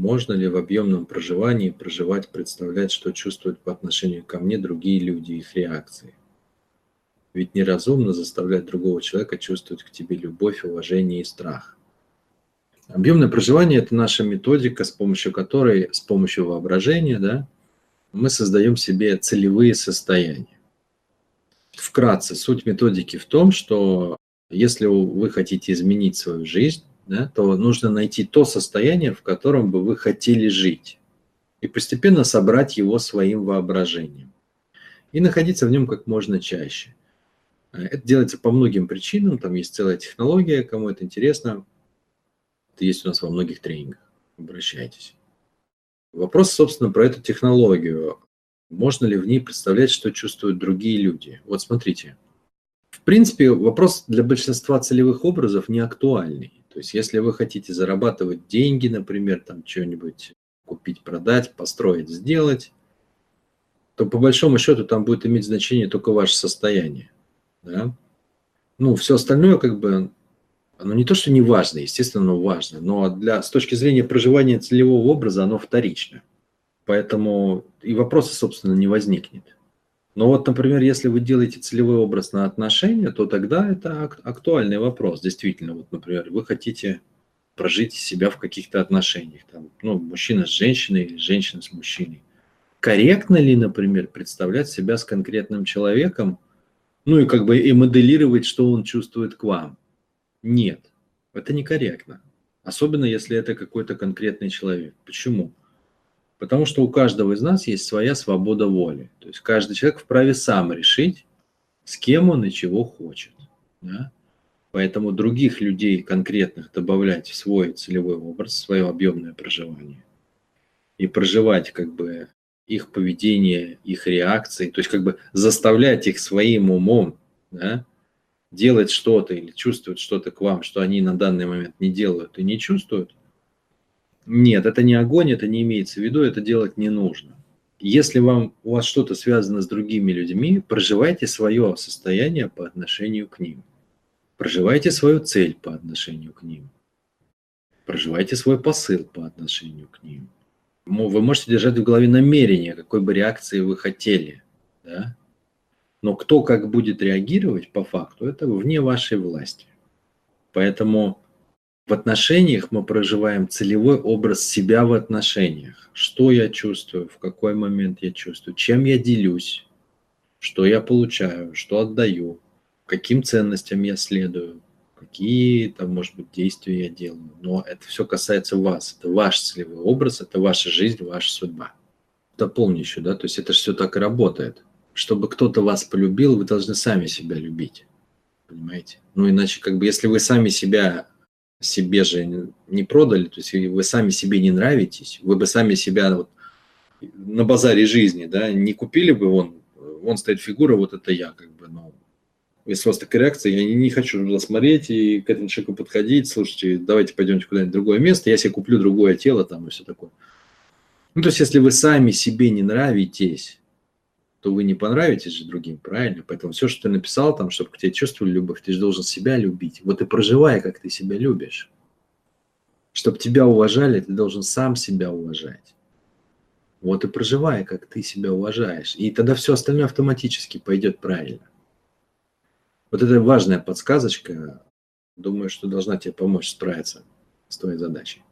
Можно ли в объемном проживании проживать, представлять, что чувствуют по отношению ко мне другие люди, их реакции? Ведь неразумно заставлять другого человека чувствовать к тебе любовь, уважение и страх. Объемное проживание – это наша методика, с помощью которой, с помощью воображения, да, мы создаем себе целевые состояния. Вкратце, суть методики в том, что если вы хотите изменить свою жизнь, да, то нужно найти то состояние, в котором бы вы хотели жить, и постепенно собрать его своим воображением, и находиться в нем как можно чаще. Это делается по многим причинам, там есть целая технология, кому это интересно, это есть у нас во многих тренингах, обращайтесь. Вопрос, собственно, про эту технологию. Можно ли в ней представлять, что чувствуют другие люди? Вот смотрите. В принципе, вопрос для большинства целевых образов не актуальный. Есть, если вы хотите зарабатывать деньги, например, там что-нибудь купить, продать, построить, сделать, то по большому счету там будет иметь значение только ваше состояние. Да? Ну, все остальное как бы, оно не то, что не важно, естественно, оно важно, но для, с точки зрения проживания целевого образа оно вторично. Поэтому и вопроса, собственно, не возникнет. Но вот, например, если вы делаете целевой образ на отношения, то тогда это актуальный вопрос. Действительно, вот, например, вы хотите прожить себя в каких-то отношениях. Там, ну, мужчина с женщиной или женщина с мужчиной. Корректно ли, например, представлять себя с конкретным человеком, ну и как бы и моделировать, что он чувствует к вам? Нет, это некорректно. Особенно, если это какой-то конкретный человек. Почему? Потому что у каждого из нас есть своя свобода воли. То есть каждый человек вправе сам решить, с кем он и чего хочет. Да? Поэтому других людей конкретных добавлять в свой целевой образ, в свое объемное проживание и проживать как бы их поведение, их реакции, то есть как бы заставлять их своим умом да, делать что-то или чувствовать что-то к вам, что они на данный момент не делают и не чувствуют, нет, это не огонь, это не имеется в виду, это делать не нужно. Если вам, у вас что-то связано с другими людьми, проживайте свое состояние по отношению к ним. Проживайте свою цель по отношению к ним. Проживайте свой посыл по отношению к ним. Вы можете держать в голове намерение, какой бы реакции вы хотели. Да? Но кто как будет реагировать по факту, это вне вашей власти. Поэтому в отношениях мы проживаем целевой образ себя в отношениях. Что я чувствую, в какой момент я чувствую, чем я делюсь, что я получаю, что отдаю, каким ценностям я следую, какие там, может быть, действия я делаю. Но это все касается вас. Это ваш целевой образ, это ваша жизнь, ваша судьба. Дополню еще, да, то есть это все так и работает. Чтобы кто-то вас полюбил, вы должны сами себя любить. Понимаете? Ну, иначе, как бы, если вы сами себя себе же не продали, то есть вы сами себе не нравитесь, вы бы сами себя вот на базаре жизни, да, не купили бы, вон, вон стоит фигура, вот это я, как бы, ну, если у вас такая реакция, я не, не хочу туда смотреть и к этому человеку подходить, слушайте, давайте пойдемте куда-нибудь в другое место, я себе куплю другое тело там и все такое. Ну, то есть, если вы сами себе не нравитесь, то вы не понравитесь же другим, правильно? Поэтому все, что ты написал там, чтобы к тебе чувствовали любовь, ты же должен себя любить. Вот и проживай, как ты себя любишь. Чтобы тебя уважали, ты должен сам себя уважать. Вот и проживай, как ты себя уважаешь. И тогда все остальное автоматически пойдет правильно. Вот это важная подсказочка. Думаю, что должна тебе помочь справиться с твоей задачей.